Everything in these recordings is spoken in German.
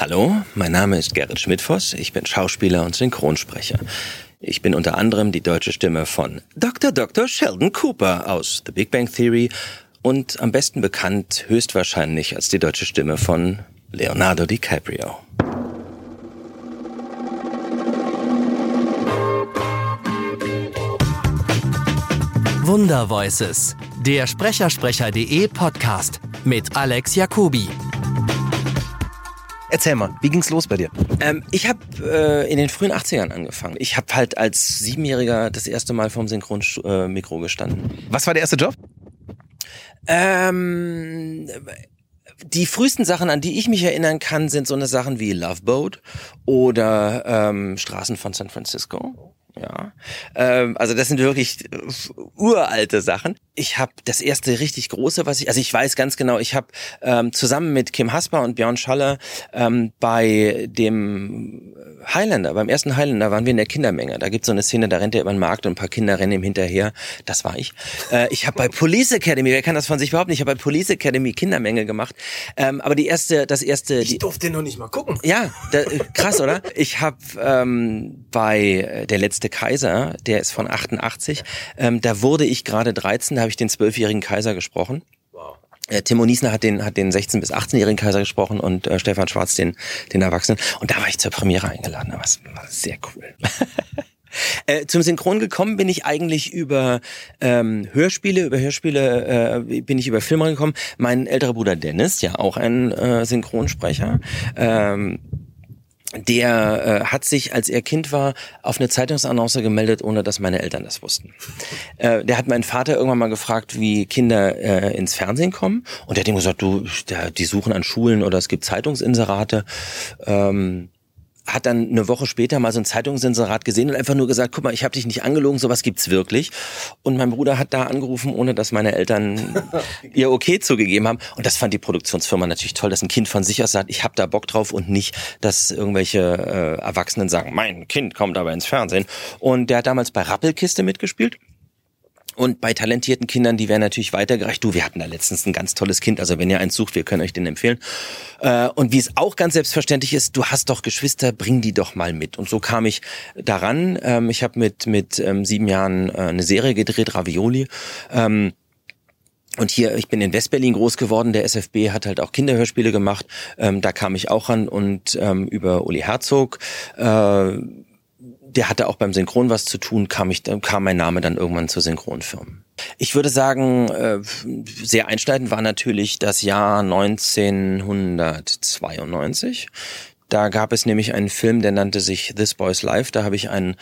Hallo, mein Name ist Gerrit Schmidtfoss, ich bin Schauspieler und Synchronsprecher. Ich bin unter anderem die deutsche Stimme von Dr. Dr. Sheldon Cooper aus The Big Bang Theory und am besten bekannt höchstwahrscheinlich als die deutsche Stimme von Leonardo DiCaprio. Wunder Voices, der Sprechersprecher.de Podcast mit Alex Jacobi. Erzähl mal, wie ging's los bei dir? Ähm, ich habe äh, in den frühen 80ern angefangen. Ich habe halt als Siebenjähriger das erste Mal vorm Synchronmikro äh, gestanden. Was war der erste Job? Ähm, die frühesten Sachen, an die ich mich erinnern kann, sind so eine Sachen wie Love Boat oder ähm, Straßen von San Francisco. Ja, ähm, also das sind wirklich uralte Sachen. Ich habe das erste richtig große, was ich, also ich weiß ganz genau, ich habe ähm, zusammen mit Kim Hasper und Björn Schaller ähm, bei dem Highlander, beim ersten Highlander waren wir in der Kindermenge. Da gibt's so eine Szene, da rennt er über den Markt und ein paar Kinder rennen ihm hinterher. Das war ich. Äh, ich habe bei Police Academy, wer kann das von sich behaupten? Ich habe bei Police Academy Kindermenge gemacht. Ähm, aber die erste, das erste. Ich durfte noch nicht mal gucken. Ja, da, krass, oder? Ich habe ähm, bei äh, der letzte Kaiser, der ist von 88, ähm, da wurde ich gerade 13, da habe ich den zwölfjährigen Kaiser gesprochen. Äh, Timo Niesner hat den, hat den 16- bis 18-jährigen Kaiser gesprochen und äh, Stefan Schwarz den, den Erwachsenen. Und da war ich zur Premiere eingeladen. Das war sehr cool. Äh, zum Synchron gekommen bin ich eigentlich über ähm, Hörspiele, über Hörspiele äh, bin ich über Filme gekommen. Mein älterer Bruder Dennis, ja auch ein äh, Synchronsprecher, ähm, der äh, hat sich, als er Kind war, auf eine Zeitungsannonce gemeldet, ohne dass meine Eltern das wussten. Äh, der hat meinen Vater irgendwann mal gefragt, wie Kinder äh, ins Fernsehen kommen. Und der hat ihm gesagt, du, der, die suchen an Schulen oder es gibt Zeitungsinserate. Ähm, hat dann eine Woche später mal so ein Zeitungsinserat gesehen und einfach nur gesagt, guck mal, ich habe dich nicht angelogen, sowas gibt's wirklich. Und mein Bruder hat da angerufen, ohne dass meine Eltern ihr okay zugegeben haben. Und das fand die Produktionsfirma natürlich toll, dass ein Kind von sich aus sagt, ich habe da Bock drauf und nicht, dass irgendwelche äh, Erwachsenen sagen, mein Kind kommt aber ins Fernsehen. Und der hat damals bei Rappelkiste mitgespielt. Und bei talentierten Kindern, die werden natürlich weitergereicht. Du, wir hatten da letztens ein ganz tolles Kind. Also wenn ihr eins sucht, wir können euch den empfehlen. Äh, und wie es auch ganz selbstverständlich ist, du hast doch Geschwister, bring die doch mal mit. Und so kam ich daran. Ähm, ich habe mit mit ähm, sieben Jahren äh, eine Serie gedreht, Ravioli. Ähm, und hier, ich bin in Westberlin groß geworden. Der SFB hat halt auch Kinderhörspiele gemacht. da kam ich auch ran und über Uli Herzog äh, der hatte auch beim Synchron was zu tun, kam ich, kam mein Name dann irgendwann zur Synchronfirmen. Ich würde sagen, äh, sehr einschneidend war natürlich das Jahr 1992. Da gab es nämlich einen Film, der nannte sich This Boy's Life. Da habe ich einen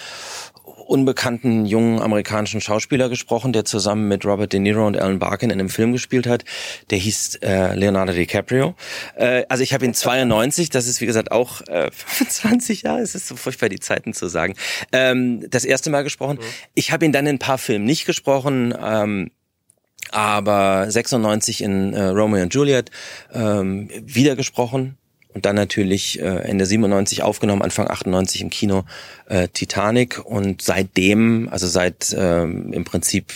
unbekannten jungen amerikanischen Schauspieler gesprochen, der zusammen mit Robert De Niro und Alan Barkin in einem Film gespielt hat. Der hieß äh, Leonardo DiCaprio. Äh, also ich habe ihn 92, das ist wie gesagt auch äh, 25 Jahre, es ist so furchtbar die Zeiten zu sagen, ähm, das erste Mal gesprochen. Mhm. Ich habe ihn dann in ein paar Filmen nicht gesprochen. Ähm, aber 96 in äh, Romeo und Juliet ähm, wieder gesprochen und dann natürlich äh, Ende 97 aufgenommen, Anfang 98 im Kino äh, Titanic und seitdem, also seit äh, im Prinzip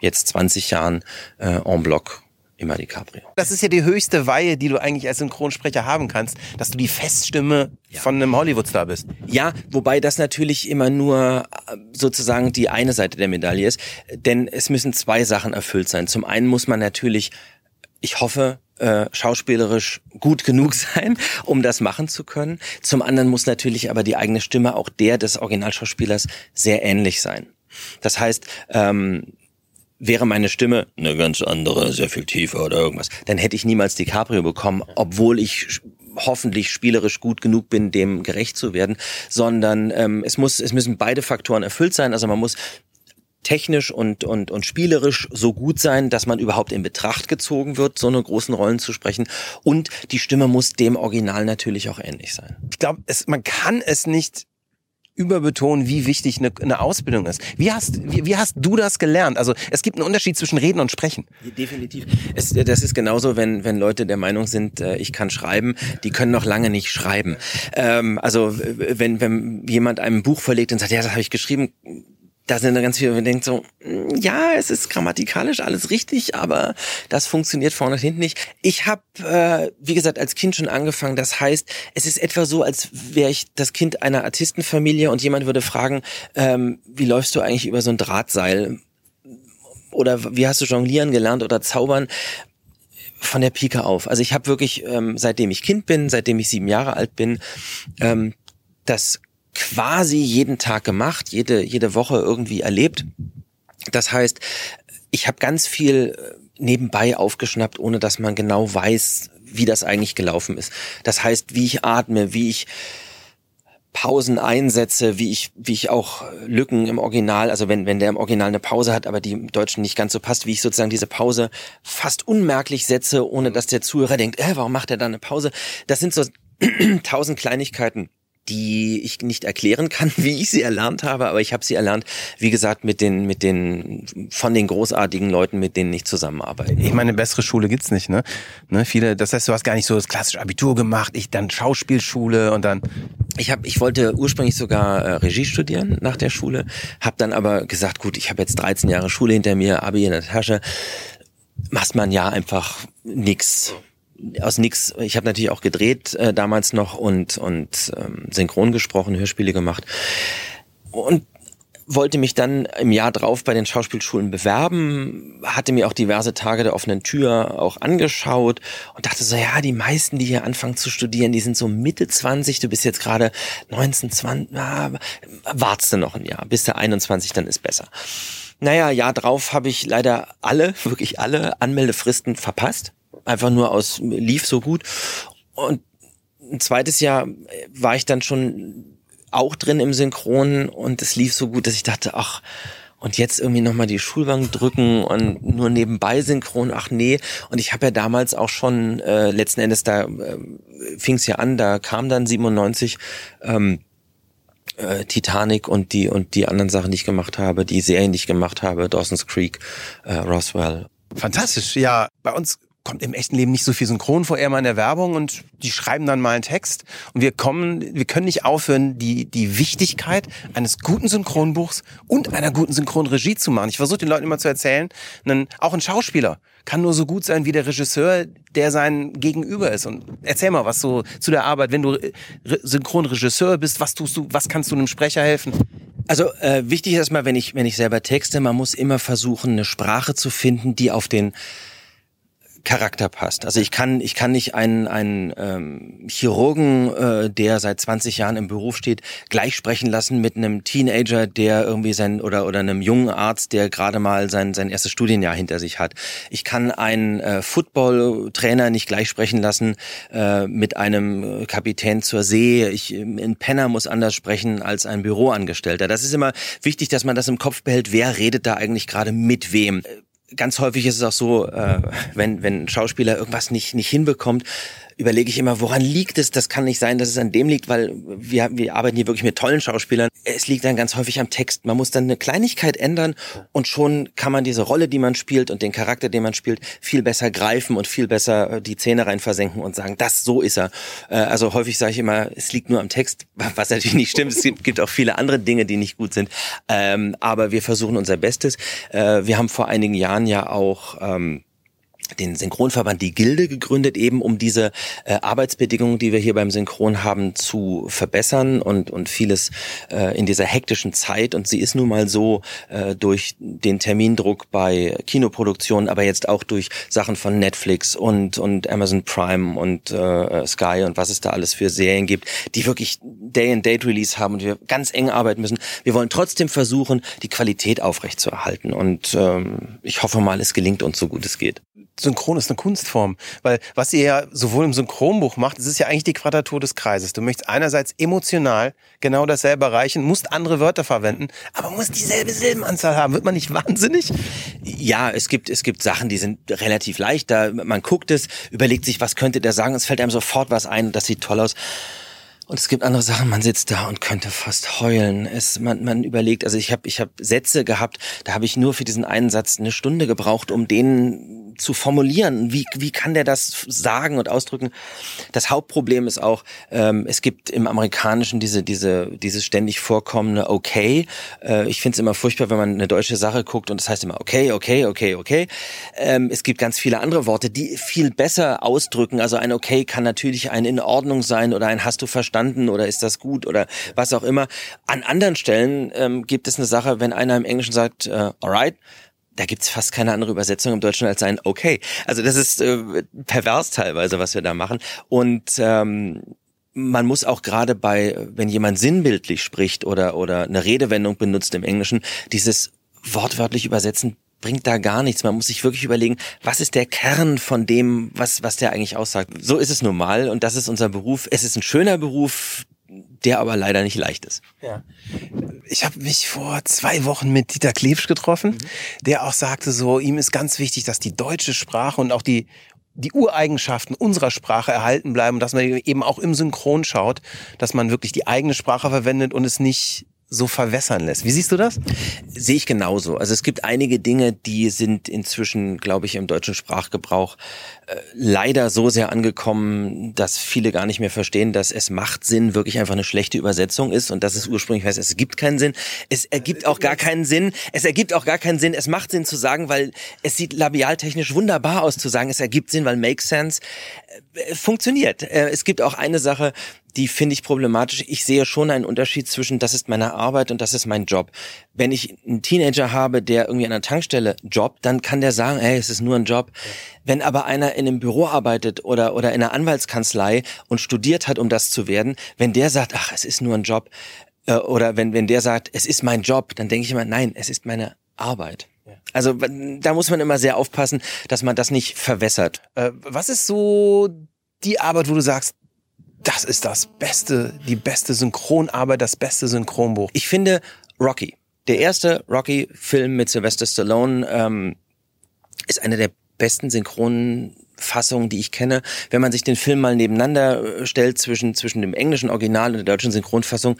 jetzt 20 Jahren äh, en bloc immer DiCaprio. Das ist ja die höchste Weihe, die du eigentlich als Synchronsprecher haben kannst, dass du die Feststimme ja. von einem Hollywoodstar bist. Ja, wobei das natürlich immer nur äh, sozusagen die eine Seite der Medaille ist, denn es müssen zwei Sachen erfüllt sein. Zum einen muss man natürlich, ich hoffe, äh, schauspielerisch gut genug sein, um das machen zu können. Zum anderen muss natürlich aber die eigene Stimme auch der des Originalschauspielers sehr ähnlich sein. Das heißt, ähm, wäre meine Stimme eine ganz andere, sehr viel tiefer oder irgendwas, dann hätte ich niemals DiCaprio bekommen, obwohl ich hoffentlich spielerisch gut genug bin, dem gerecht zu werden, sondern ähm, es muss, es müssen beide Faktoren erfüllt sein. Also man muss technisch und, und, und spielerisch so gut sein, dass man überhaupt in Betracht gezogen wird, so eine großen Rollen zu sprechen. Und die Stimme muss dem Original natürlich auch ähnlich sein. Ich glaube, man kann es nicht überbetonen, wie wichtig eine, eine Ausbildung ist. Wie hast, wie, wie, hast du das gelernt? Also es gibt einen Unterschied zwischen Reden und Sprechen. Definitiv. Es, das ist genauso, wenn, wenn Leute der Meinung sind, äh, ich kann schreiben, die können noch lange nicht schreiben. Ähm, also wenn, wenn jemand einem Buch verlegt und sagt, ja, das habe ich geschrieben, da sind dann ganz viele, man denkt so, mm, ja, es ist grammatikalisch alles richtig, aber das funktioniert vorne und hinten nicht. Ich habe, äh, wie gesagt, als Kind schon angefangen. Das heißt, es ist etwa so, als wäre ich das Kind einer Artistenfamilie und jemand würde fragen, ähm, wie läufst du eigentlich über so ein Drahtseil? Oder wie hast du jonglieren gelernt oder zaubern? Von der Pike auf. Also ich habe wirklich, ähm, seitdem ich Kind bin, seitdem ich sieben Jahre alt bin, ähm, das quasi jeden Tag gemacht, jede, jede Woche irgendwie erlebt. Das heißt, ich habe ganz viel äh, nebenbei aufgeschnappt, ohne dass man genau weiß, wie das eigentlich gelaufen ist. Das heißt, wie ich atme, wie ich Pausen einsetze, wie ich, wie ich auch Lücken im Original, also wenn, wenn der im Original eine Pause hat, aber die im Deutschen nicht ganz so passt, wie ich sozusagen diese Pause fast unmerklich setze, ohne dass der Zuhörer denkt, äh, warum macht er da eine Pause? Das sind so tausend Kleinigkeiten, die ich nicht erklären kann, wie ich sie erlernt habe, aber ich habe sie erlernt, wie gesagt, mit den, mit den, von den großartigen Leuten, mit denen ich zusammenarbeite. Ich meine, eine bessere Schule gibt's nicht, ne? ne? Viele, das heißt, du hast gar nicht so das klassische Abitur gemacht, ich dann Schauspielschule und dann. Ich habe, ich wollte ursprünglich sogar äh, Regie studieren nach der Schule, habe dann aber gesagt, gut, ich habe jetzt 13 Jahre Schule hinter mir, Abi in der Tasche, machst man ja einfach nix aus nix. Ich habe natürlich auch gedreht äh, damals noch und und ähm, synchron gesprochen, Hörspiele gemacht und wollte mich dann im Jahr drauf bei den Schauspielschulen bewerben, hatte mir auch diverse Tage der offenen Tür auch angeschaut und dachte so, ja, die meisten, die hier anfangen zu studieren, die sind so Mitte 20, du bist jetzt gerade 19, 20, na, wartest du noch ein Jahr, bis der 21, dann ist besser. Naja, Jahr drauf habe ich leider alle, wirklich alle Anmeldefristen verpasst einfach nur aus, lief so gut. Und ein zweites Jahr war ich dann schon auch drin im Synchron und es lief so gut, dass ich dachte, ach, und jetzt irgendwie nochmal die Schulbank drücken und nur nebenbei synchron, ach nee. Und ich habe ja damals auch schon, äh, letzten Endes, da äh, fing es ja an, da kam dann 97 ähm, äh, Titanic und die und die anderen Sachen, die ich gemacht habe, die Serien, die ich gemacht habe, Dawson's Creek, äh, Roswell. Fantastisch, ja. Bei uns kommt im echten Leben nicht so viel synchron vor, eher mal in der Werbung und die schreiben dann mal einen Text und wir kommen, wir können nicht aufhören, die, die Wichtigkeit eines guten Synchronbuchs und einer guten Synchronregie zu machen. Ich versuche den Leuten immer zu erzählen, einen, auch ein Schauspieler kann nur so gut sein wie der Regisseur, der sein Gegenüber ist. Und erzähl mal was so zu der Arbeit, wenn du Synchronregisseur bist, was tust du, was kannst du einem Sprecher helfen? Also äh, wichtig ist erstmal, wenn ich, wenn ich selber texte, man muss immer versuchen, eine Sprache zu finden, die auf den Charakter passt. Also ich kann, ich kann nicht einen, einen ähm, Chirurgen, äh, der seit 20 Jahren im Beruf steht, gleich sprechen lassen mit einem Teenager, der irgendwie sein oder oder einem jungen Arzt, der gerade mal sein sein erstes Studienjahr hinter sich hat. Ich kann einen äh, Football-Trainer nicht gleich sprechen lassen äh, mit einem Kapitän zur See. Ich, ein Penner muss anders sprechen als ein Büroangestellter. Das ist immer wichtig, dass man das im Kopf behält. Wer redet da eigentlich gerade mit wem? Ganz häufig ist es auch so, äh, wenn, wenn ein Schauspieler irgendwas nicht, nicht hinbekommt, überlege ich immer, woran liegt es? Das kann nicht sein, dass es an dem liegt, weil wir, wir arbeiten hier wirklich mit tollen Schauspielern. Es liegt dann ganz häufig am Text. Man muss dann eine Kleinigkeit ändern und schon kann man diese Rolle, die man spielt und den Charakter, den man spielt, viel besser greifen und viel besser äh, die Zähne rein versenken und sagen, das, so ist er. Äh, also häufig sage ich immer, es liegt nur am Text, was natürlich nicht stimmt. Es gibt auch viele andere Dinge, die nicht gut sind. Ähm, aber wir versuchen unser Bestes. Äh, wir haben vor einigen Jahren ja auch ähm, den Synchronverband die Gilde gegründet, eben um diese äh, Arbeitsbedingungen, die wir hier beim Synchron haben, zu verbessern und, und vieles äh, in dieser hektischen Zeit. Und sie ist nun mal so äh, durch den Termindruck bei Kinoproduktionen, aber jetzt auch durch Sachen von Netflix und, und Amazon Prime und äh, Sky und was es da alles für Serien gibt, die wirklich Day-and-Date-Release haben und wir ganz eng arbeiten müssen. Wir wollen trotzdem versuchen, die Qualität aufrechtzuerhalten. Und ähm, ich hoffe mal, es gelingt uns so gut es geht. Synchron ist eine Kunstform, weil was ihr ja sowohl im Synchronbuch macht, es ist ja eigentlich die Quadratur des Kreises. Du möchtest einerseits emotional genau dasselbe erreichen, musst andere Wörter verwenden, aber musst dieselbe Silbenanzahl haben. Wird man nicht wahnsinnig? Ja, es gibt es gibt Sachen, die sind relativ leicht. Da man guckt es, überlegt sich, was könnte der sagen, es fällt einem sofort was ein, das sieht toll aus. Und es gibt andere Sachen, man sitzt da und könnte fast heulen. Es, man, man überlegt, also ich habe ich hab Sätze gehabt, da habe ich nur für diesen einen Satz eine Stunde gebraucht, um den zu formulieren. Wie, wie kann der das sagen und ausdrücken? Das Hauptproblem ist auch, ähm, es gibt im Amerikanischen diese, diese, dieses ständig vorkommende Okay. Äh, ich finde es immer furchtbar, wenn man eine deutsche Sache guckt und das heißt immer Okay, okay, okay, okay. Ähm, es gibt ganz viele andere Worte, die viel besser ausdrücken. Also ein Okay kann natürlich ein in Ordnung sein oder ein Hast du verstanden oder ist das gut oder was auch immer. An anderen Stellen ähm, gibt es eine Sache, wenn einer im Englischen sagt, äh, alright, da gibt's fast keine andere Übersetzung im Deutschen als ein Okay. Also das ist äh, pervers teilweise, was wir da machen. Und ähm, man muss auch gerade bei, wenn jemand sinnbildlich spricht oder, oder eine Redewendung benutzt im Englischen, dieses wortwörtlich übersetzen bringt da gar nichts. Man muss sich wirklich überlegen, was ist der Kern von dem, was, was der eigentlich aussagt. So ist es normal und das ist unser Beruf. Es ist ein schöner Beruf, der aber leider nicht leicht ist. Ja. Ich habe mich vor zwei Wochen mit Dieter Klebsch getroffen, mhm. der auch sagte so, ihm ist ganz wichtig, dass die deutsche Sprache und auch die die Ureigenschaften unserer Sprache erhalten bleiben, dass man eben auch im Synchron schaut, dass man wirklich die eigene Sprache verwendet und es nicht so verwässern lässt. Wie siehst du das? Sehe ich genauso. Also es gibt einige Dinge, die sind inzwischen, glaube ich, im deutschen Sprachgebrauch äh, leider so sehr angekommen, dass viele gar nicht mehr verstehen, dass es macht Sinn wirklich einfach eine schlechte Übersetzung ist und dass es ursprünglich heißt, es gibt keinen Sinn. Es ergibt auch gar keinen Sinn. Es ergibt auch gar keinen Sinn. Es macht Sinn zu sagen, weil es sieht labialtechnisch wunderbar aus zu sagen, es ergibt Sinn, weil Make Sense äh, funktioniert. Äh, es gibt auch eine Sache, die finde ich problematisch. Ich sehe schon einen Unterschied zwischen, das ist meine Arbeit und das ist mein Job. Wenn ich einen Teenager habe, der irgendwie an einer Tankstelle jobbt, dann kann der sagen, hey, es ist nur ein Job. Wenn aber einer in einem Büro arbeitet oder, oder in einer Anwaltskanzlei und studiert hat, um das zu werden, wenn der sagt, ach, es ist nur ein Job, äh, oder wenn, wenn der sagt, es ist mein Job, dann denke ich immer, nein, es ist meine Arbeit. Also da muss man immer sehr aufpassen, dass man das nicht verwässert. Äh, was ist so die Arbeit, wo du sagst, das ist das beste, die beste Synchronarbeit, das beste Synchronbuch. Ich finde Rocky, der erste Rocky-Film mit Sylvester Stallone, ähm, ist einer der besten synchronen Fassung, die ich kenne. Wenn man sich den Film mal nebeneinander äh, stellt zwischen, zwischen dem englischen Original und der deutschen Synchronfassung,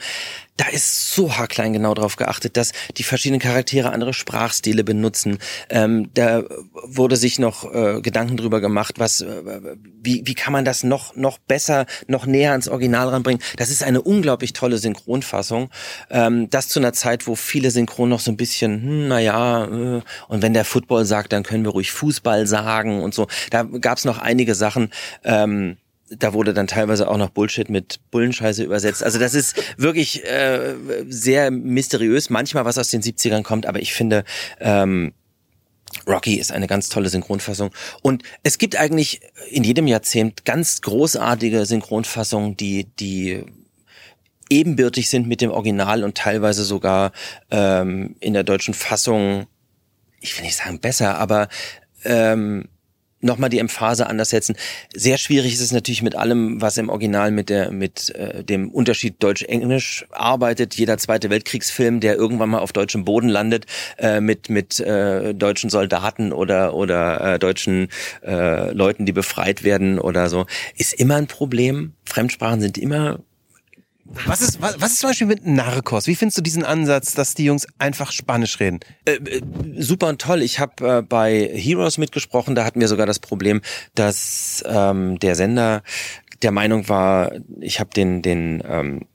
da ist so haarklein genau darauf geachtet, dass die verschiedenen Charaktere andere Sprachstile benutzen. Ähm, da wurde sich noch äh, Gedanken drüber gemacht, was, äh, wie, wie kann man das noch, noch besser, noch näher ans Original ranbringen. Das ist eine unglaublich tolle Synchronfassung. Ähm, das zu einer Zeit, wo viele Synchron noch so ein bisschen, hm, naja, äh, und wenn der Football sagt, dann können wir ruhig Fußball sagen und so. Da gab es noch einige Sachen. Ähm, da wurde dann teilweise auch noch Bullshit mit Bullenscheiße übersetzt. Also das ist wirklich äh, sehr mysteriös, manchmal was aus den 70ern kommt, aber ich finde, ähm, Rocky ist eine ganz tolle Synchronfassung. Und es gibt eigentlich in jedem Jahrzehnt ganz großartige Synchronfassungen, die, die ebenbürtig sind mit dem Original und teilweise sogar ähm, in der deutschen Fassung, ich will nicht sagen besser, aber ähm, nochmal die Emphase anders setzen. Sehr schwierig ist es natürlich mit allem, was im Original mit der mit äh, dem Unterschied Deutsch-Englisch arbeitet. Jeder zweite Weltkriegsfilm, der irgendwann mal auf deutschem Boden landet, äh, mit mit äh, deutschen Soldaten oder oder äh, deutschen äh, Leuten, die befreit werden oder so, ist immer ein Problem. Fremdsprachen sind immer was ist, was, was ist zum Beispiel mit Narcos? Wie findest du diesen Ansatz, dass die Jungs einfach Spanisch reden? Äh, äh, super und toll. Ich habe äh, bei Heroes mitgesprochen, da hatten wir sogar das Problem, dass ähm, der Sender der Meinung war, ich habe den, den ähm, äh,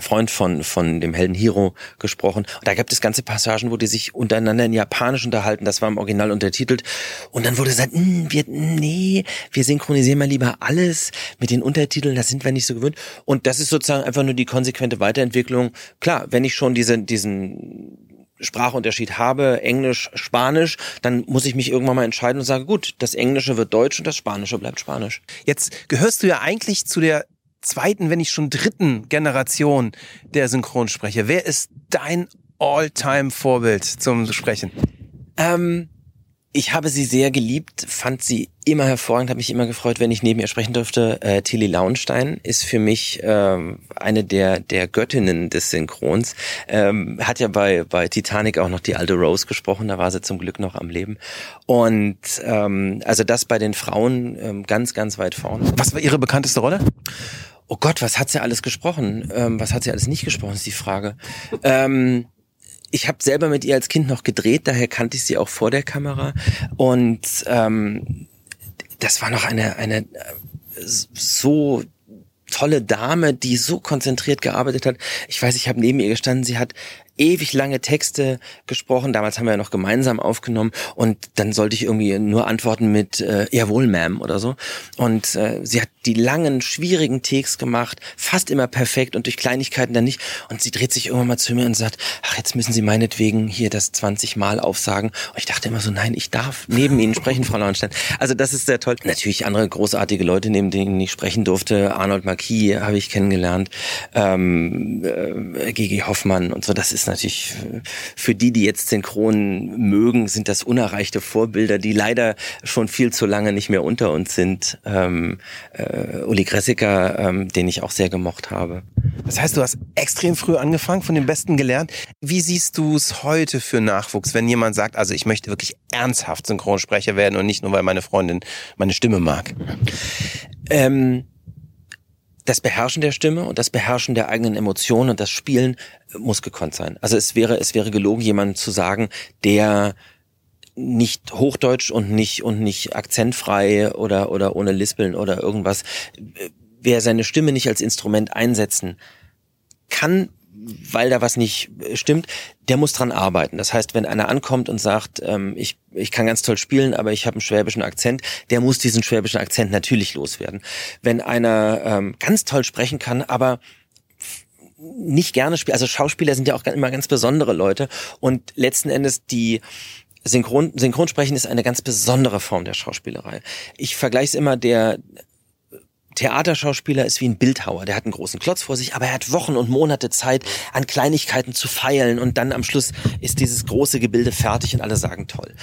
Freund von, von dem Helden Hiro gesprochen. Und da gab es ganze Passagen, wo die sich untereinander in Japanisch unterhalten. Das war im Original untertitelt. Und dann wurde gesagt, hm, wir, nee, wir synchronisieren mal lieber alles mit den Untertiteln. Das sind wir nicht so gewöhnt. Und das ist sozusagen einfach nur die konsequente Weiterentwicklung. Klar, wenn ich schon diese, diesen Sprachunterschied habe, Englisch, Spanisch, dann muss ich mich irgendwann mal entscheiden und sage, gut, das Englische wird Deutsch und das Spanische bleibt Spanisch. Jetzt gehörst du ja eigentlich zu der zweiten, wenn nicht schon dritten Generation der Synchronsprecher. Wer ist dein All-Time-Vorbild zum Sprechen? Ähm, ich habe sie sehr geliebt, fand sie immer hervorragend, habe mich immer gefreut, wenn ich neben ihr sprechen durfte. Äh, Tilly Launstein ist für mich ähm, eine der der Göttinnen des Synchrons. Ähm, hat ja bei bei Titanic auch noch die alte Rose gesprochen, da war sie zum Glück noch am Leben. Und ähm, also das bei den Frauen ähm, ganz ganz weit vorne. Was war ihre bekannteste Rolle? Oh Gott, was hat sie alles gesprochen? Ähm, was hat sie alles nicht gesprochen, ist die Frage. Ähm, ich habe selber mit ihr als Kind noch gedreht, daher kannte ich sie auch vor der Kamera. Und ähm, das war noch eine, eine äh, so tolle Dame, die so konzentriert gearbeitet hat. Ich weiß, ich habe neben ihr gestanden, sie hat ewig lange Texte gesprochen. Damals haben wir ja noch gemeinsam aufgenommen und dann sollte ich irgendwie nur antworten mit äh, Jawohl, Ma'am oder so. Und äh, sie hat die langen, schwierigen Takes gemacht, fast immer perfekt und durch Kleinigkeiten dann nicht. Und sie dreht sich irgendwann mal zu mir und sagt, ach, jetzt müssen Sie meinetwegen hier das 20 Mal aufsagen. Und ich dachte immer so, nein, ich darf neben Ihnen sprechen, Frau Lauenstein. Also das ist sehr toll. Natürlich andere großartige Leute, neben denen ich sprechen durfte. Arnold Marquis habe ich kennengelernt, ähm, äh, Gigi Hoffmann und so. Das ist natürlich für die, die jetzt synchron mögen, sind das unerreichte Vorbilder, die leider schon viel zu lange nicht mehr unter uns sind. Ähm, äh, äh, Uli Gressiker, ähm, den ich auch sehr gemocht habe. Das heißt, du hast extrem früh angefangen, von den Besten gelernt. Wie siehst du es heute für Nachwuchs, wenn jemand sagt, also ich möchte wirklich ernsthaft Synchronsprecher werden und nicht nur, weil meine Freundin meine Stimme mag? Ähm, das Beherrschen der Stimme und das Beherrschen der eigenen Emotionen und das Spielen muss gekonnt sein. Also es wäre, es wäre gelogen, jemandem zu sagen, der nicht Hochdeutsch und nicht und nicht akzentfrei oder oder ohne Lispeln oder irgendwas. Wer seine Stimme nicht als Instrument einsetzen kann, weil da was nicht stimmt, der muss dran arbeiten. Das heißt, wenn einer ankommt und sagt, ähm, ich, ich kann ganz toll spielen, aber ich habe einen schwäbischen Akzent, der muss diesen schwäbischen Akzent natürlich loswerden. Wenn einer ähm, ganz toll sprechen kann, aber nicht gerne spielt, also Schauspieler sind ja auch immer ganz besondere Leute und letzten Endes die Synchron, Synchronsprechen ist eine ganz besondere Form der Schauspielerei. Ich vergleiche es immer, der Theaterschauspieler ist wie ein Bildhauer. Der hat einen großen Klotz vor sich, aber er hat Wochen und Monate Zeit, an Kleinigkeiten zu feilen und dann am Schluss ist dieses große Gebilde fertig und alle sagen toll.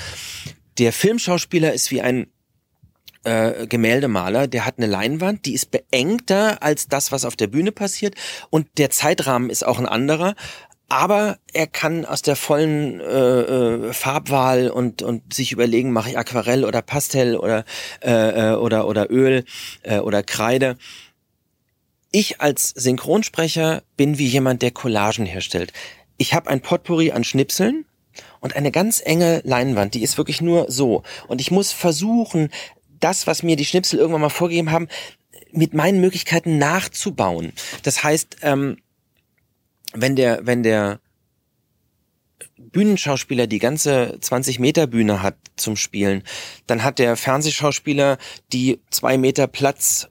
Der Filmschauspieler ist wie ein äh, Gemäldemaler, der hat eine Leinwand, die ist beengter als das, was auf der Bühne passiert und der Zeitrahmen ist auch ein anderer, aber er kann aus der vollen äh, äh, Farbwahl und und sich überlegen, mache ich Aquarell oder Pastell oder äh, äh, oder oder Öl äh, oder Kreide. Ich als Synchronsprecher bin wie jemand, der Collagen herstellt. Ich habe ein Potpourri an Schnipseln und eine ganz enge Leinwand, die ist wirklich nur so. Und ich muss versuchen, das, was mir die Schnipsel irgendwann mal vorgegeben haben, mit meinen Möglichkeiten nachzubauen. Das heißt, ähm, wenn der, wenn der Bühnenschauspieler die ganze 20 Meter Bühne hat zum Spielen, dann hat der Fernsehschauspieler die zwei Meter Platz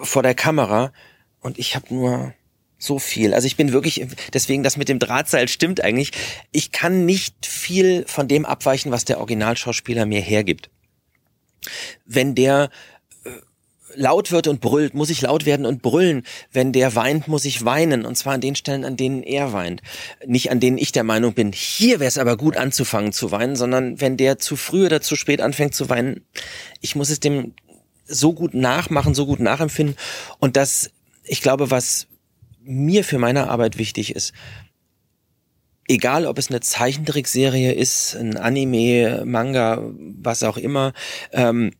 äh, vor der Kamera und ich habe nur so viel. Also ich bin wirklich, deswegen das mit dem Drahtseil stimmt eigentlich. Ich kann nicht viel von dem abweichen, was der Originalschauspieler mir hergibt. Wenn der laut wird und brüllt, muss ich laut werden und brüllen. Wenn der weint, muss ich weinen. Und zwar an den Stellen, an denen er weint. Nicht an denen ich der Meinung bin, hier wäre es aber gut anzufangen zu weinen, sondern wenn der zu früh oder zu spät anfängt zu weinen, ich muss es dem so gut nachmachen, so gut nachempfinden. Und das, ich glaube, was mir für meine Arbeit wichtig ist, egal ob es eine Zeichentrickserie ist, ein Anime, Manga, was auch immer, ähm,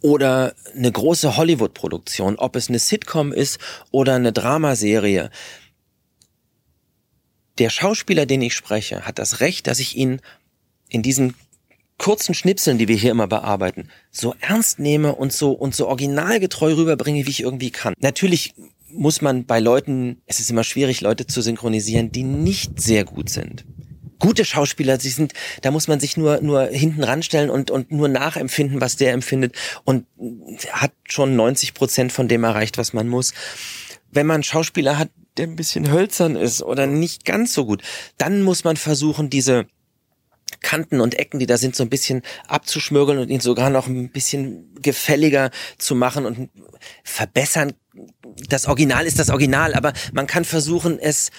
oder eine große Hollywood-Produktion, ob es eine Sitcom ist oder eine Dramaserie. Der Schauspieler, den ich spreche, hat das Recht, dass ich ihn in diesen kurzen Schnipseln, die wir hier immer bearbeiten, so ernst nehme und so und so originalgetreu rüberbringe, wie ich irgendwie kann. Natürlich muss man bei Leuten, es ist immer schwierig, Leute zu synchronisieren, die nicht sehr gut sind gute Schauspieler, sie sind, da muss man sich nur, nur hinten ranstellen und, und nur nachempfinden, was der empfindet und hat schon 90 Prozent von dem erreicht, was man muss. Wenn man Schauspieler hat, der ein bisschen hölzern ist oder nicht ganz so gut, dann muss man versuchen, diese Kanten und Ecken, die da sind, so ein bisschen abzuschmürgeln und ihn sogar noch ein bisschen gefälliger zu machen und verbessern. Das Original ist das Original, aber man kann versuchen, es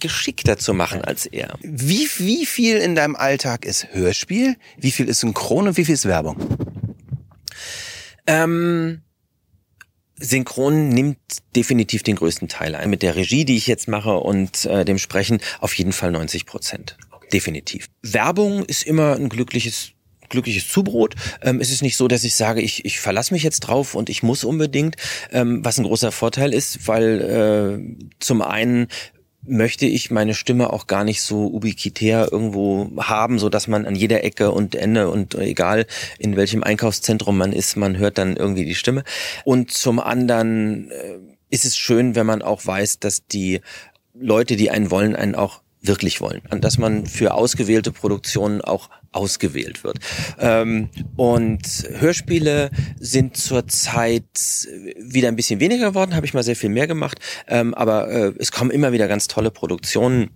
geschickter zu machen als er. Wie, wie viel in deinem Alltag ist Hörspiel? Wie viel ist Synchron und wie viel ist Werbung? Ähm, Synchron nimmt definitiv den größten Teil ein. Mit der Regie, die ich jetzt mache und äh, dem Sprechen auf jeden Fall 90 Prozent. Okay. Definitiv. Werbung ist immer ein glückliches glückliches Zubrot. Ähm, es ist nicht so, dass ich sage, ich, ich verlasse mich jetzt drauf und ich muss unbedingt, ähm, was ein großer Vorteil ist, weil äh, zum einen möchte ich meine Stimme auch gar nicht so ubiquitär irgendwo haben, so dass man an jeder Ecke und Ende und egal in welchem Einkaufszentrum man ist, man hört dann irgendwie die Stimme. Und zum anderen äh, ist es schön, wenn man auch weiß, dass die Leute, die einen wollen, einen auch wirklich wollen. Und dass man für ausgewählte Produktionen auch ausgewählt wird. Ähm, und Hörspiele sind zurzeit wieder ein bisschen weniger geworden, habe ich mal sehr viel mehr gemacht. Ähm, aber äh, es kommen immer wieder ganz tolle Produktionen.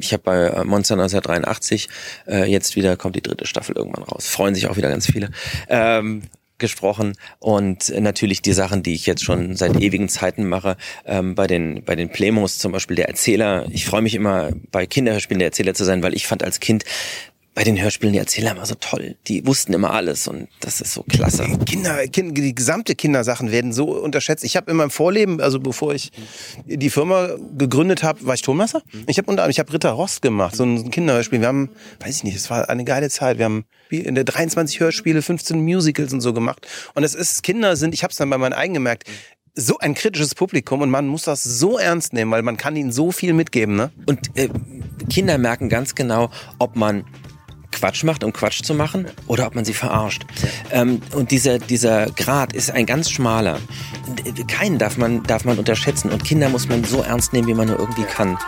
Ich habe bei äh, Monster 1983 äh, jetzt wieder kommt die dritte Staffel irgendwann raus. Freuen sich auch wieder ganz viele. Ähm, gesprochen und natürlich die Sachen, die ich jetzt schon seit ewigen Zeiten mache, ähm, bei den bei den Plemos zum Beispiel der Erzähler. Ich freue mich immer bei Kinderhörspielen der Erzähler zu sein, weil ich fand als Kind bei den Hörspielen die Erzähler immer so toll. Die wussten immer alles und das ist so klasse. Kinder, kind, die gesamte Kindersachen werden so unterschätzt. Ich habe in meinem Vorleben, also bevor ich die Firma gegründet habe, war ich Tonmesser. Ich habe unter anderem, ich habe Ritter Rost gemacht, so ein Kinderhörspiel. Wir haben, weiß ich nicht, es war eine geile Zeit. Wir haben in der 23 Hörspiele, 15 Musicals und so gemacht. Und es ist, Kinder sind, ich habe es dann bei meinen eigenen gemerkt, so ein kritisches Publikum und man muss das so ernst nehmen, weil man kann ihnen so viel mitgeben. Ne? Und äh, Kinder merken ganz genau, ob man Quatsch macht, um Quatsch zu machen, oder ob man sie verarscht. Ähm, und dieser, dieser Grad ist ein ganz schmaler. Keinen darf man, darf man unterschätzen. Und Kinder muss man so ernst nehmen, wie man nur irgendwie kann.